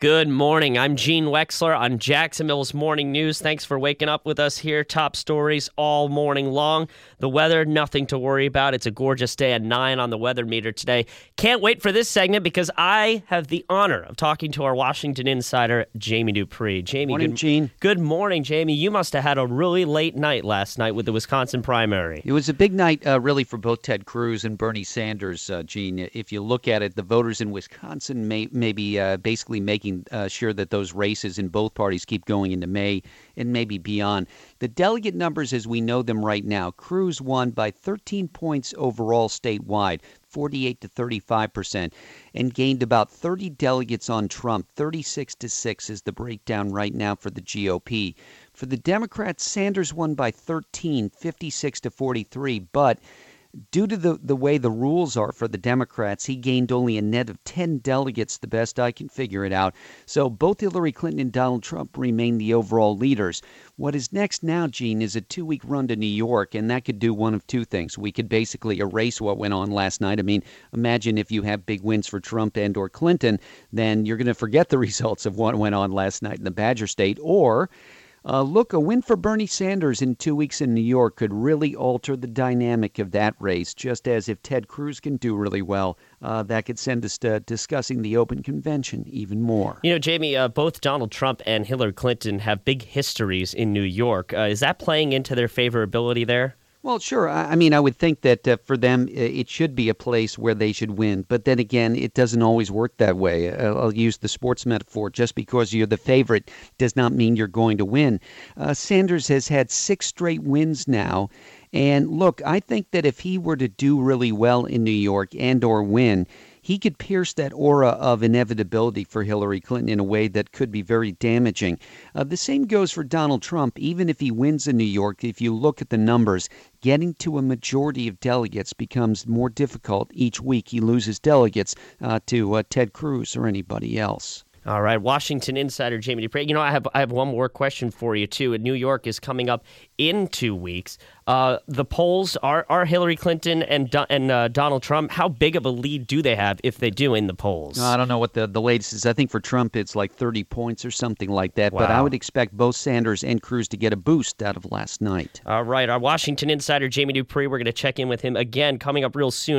Good morning. I'm Gene Wexler on Jacksonville's Morning News. Thanks for waking up with us here. Top stories all morning long. The weather, nothing to worry about. It's a gorgeous day at 9 on the weather meter today. Can't wait for this segment because I have the honor of talking to our Washington insider, Jamie Dupree. Jamie, morning, good, Gene. Good morning, Jamie. You must have had a really late night last night with the Wisconsin primary. It was a big night, uh, really, for both Ted Cruz and Bernie Sanders, uh, Gene. If you look at it, the voters in Wisconsin may, may be uh, basically making making uh, sure that those races in both parties keep going into May and maybe beyond. The delegate numbers as we know them right now Cruz won by 13 points overall statewide. 48 to 35 percent, and gained about 30 delegates on Trump. 36 to 6 is the breakdown right now for the GOP. For the Democrats, Sanders won by 13, 56 to 43, but due to the, the way the rules are for the Democrats, he gained only a net of 10 delegates, the best I can figure it out. So both Hillary Clinton and Donald Trump remain the overall leaders. What is next now, Gene, is a two week run to New York, and that could do one of two things. We could basically erase what went on last night. I mean, imagine if you have big wins for Trump and or Clinton, then you're going to forget the results of what went on last night in the Badger State, or uh, look, a win for Bernie Sanders in two weeks in New York could really alter the dynamic of that race, just as if Ted Cruz can do really well, uh, that could send us to discussing the open convention even more. You know, Jamie, uh, both Donald Trump and Hillary Clinton have big histories in New York. Uh, is that playing into their favorability there? Well, sure. I mean, I would think that uh, for them, it should be a place where they should win. But then again, it doesn't always work that way. I'll use the sports metaphor. Just because you're the favorite does not mean you're going to win. Uh, Sanders has had six straight wins now. And look, I think that if he were to do really well in New York and or win, he could pierce that aura of inevitability for Hillary Clinton in a way that could be very damaging. Uh, the same goes for Donald Trump. Even if he wins in New York, if you look at the numbers, getting to a majority of delegates becomes more difficult each week. He loses delegates uh, to uh, Ted Cruz or anybody else. All right, Washington insider Jamie Dupree. You know, I have I have one more question for you too. New York is coming up in two weeks. Uh, the polls are are Hillary Clinton and and uh, Donald Trump. How big of a lead do they have if they do in the polls? I don't know what the the latest is. I think for Trump it's like 30 points or something like that. Wow. But I would expect both Sanders and Cruz to get a boost out of last night. All right, our Washington insider Jamie Dupree. We're going to check in with him again coming up real soon